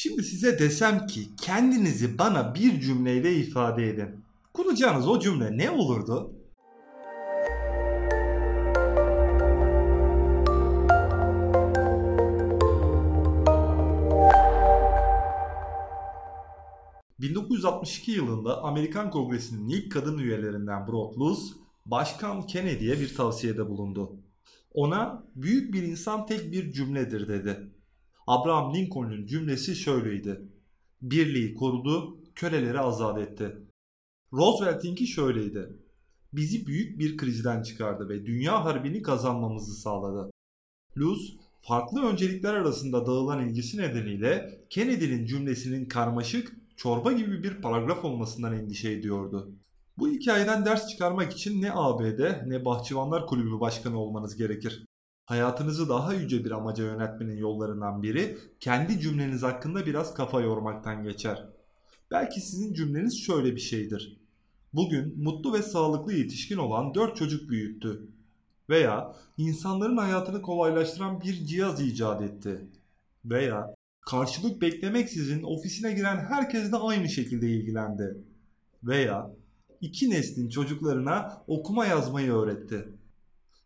Şimdi size desem ki kendinizi bana bir cümleyle ifade edin. Kuracağınız o cümle ne olurdu? ...1962 yılında Amerikan Kongresi'nin ilk kadın üyelerinden Broad Luz, Başkan Kennedy'ye bir tavsiyede bulundu. Ona büyük bir insan tek bir cümledir dedi. Abraham Lincoln'un cümlesi şöyleydi. Birliği korudu, köleleri azat etti. Roosevelt'inki şöyleydi. Bizi büyük bir krizden çıkardı ve dünya harbini kazanmamızı sağladı. Luz, farklı öncelikler arasında dağılan ilgisi nedeniyle Kennedy'nin cümlesinin karmaşık, çorba gibi bir paragraf olmasından endişe ediyordu. Bu hikayeden ders çıkarmak için ne ABD ne Bahçıvanlar Kulübü Başkanı olmanız gerekir. Hayatınızı daha yüce bir amaca yönetmenin yollarından biri kendi cümleniz hakkında biraz kafa yormaktan geçer. Belki sizin cümleniz şöyle bir şeydir. Bugün mutlu ve sağlıklı yetişkin olan 4 çocuk büyüttü. Veya insanların hayatını kolaylaştıran bir cihaz icat etti. Veya karşılık beklemeksizin ofisine giren herkesle aynı şekilde ilgilendi. Veya iki neslin çocuklarına okuma yazmayı öğretti.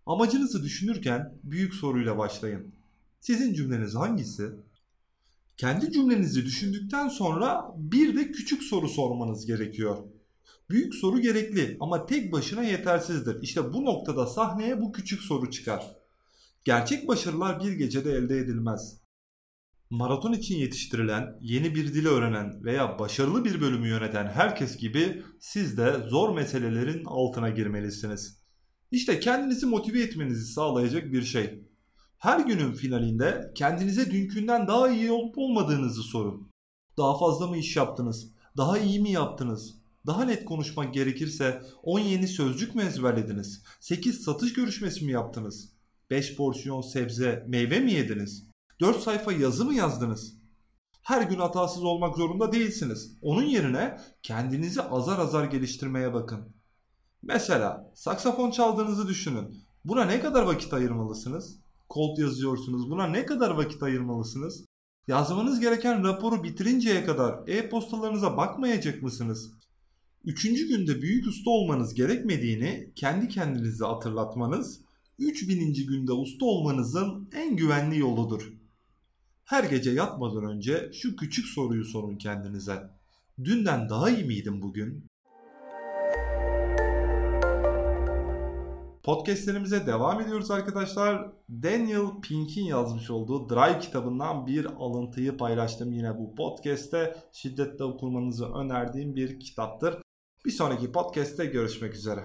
Amacınızı düşünürken büyük soruyla başlayın. Sizin cümleniz hangisi? Kendi cümlenizi düşündükten sonra bir de küçük soru sormanız gerekiyor. Büyük soru gerekli ama tek başına yetersizdir. İşte bu noktada sahneye bu küçük soru çıkar. Gerçek başarılar bir gecede elde edilmez. Maraton için yetiştirilen, yeni bir dil öğrenen veya başarılı bir bölümü yöneten herkes gibi siz de zor meselelerin altına girmelisiniz. İşte kendinizi motive etmenizi sağlayacak bir şey. Her günün finalinde kendinize dünkünden daha iyi olup olmadığınızı sorun. Daha fazla mı iş yaptınız? Daha iyi mi yaptınız? Daha net konuşmak gerekirse 10 yeni sözcük mü ezberlediniz? 8 satış görüşmesi mi yaptınız? 5 porsiyon sebze, meyve mi yediniz? 4 sayfa yazı mı yazdınız? Her gün hatasız olmak zorunda değilsiniz. Onun yerine kendinizi azar azar geliştirmeye bakın. Mesela saksafon çaldığınızı düşünün. Buna ne kadar vakit ayırmalısınız? Colt yazıyorsunuz. Buna ne kadar vakit ayırmalısınız? Yazmanız gereken raporu bitirinceye kadar e-postalarınıza bakmayacak mısınız? Üçüncü günde büyük usta olmanız gerekmediğini kendi kendinize hatırlatmanız, 3000. günde usta olmanızın en güvenli yoludur. Her gece yatmadan önce şu küçük soruyu sorun kendinize. Dünden daha iyi miydim bugün? Podcastlerimize devam ediyoruz arkadaşlar. Daniel Pink'in yazmış olduğu Drive kitabından bir alıntıyı paylaştım yine bu podcast'te. Şiddetle okumanızı önerdiğim bir kitaptır. Bir sonraki podcast'te görüşmek üzere.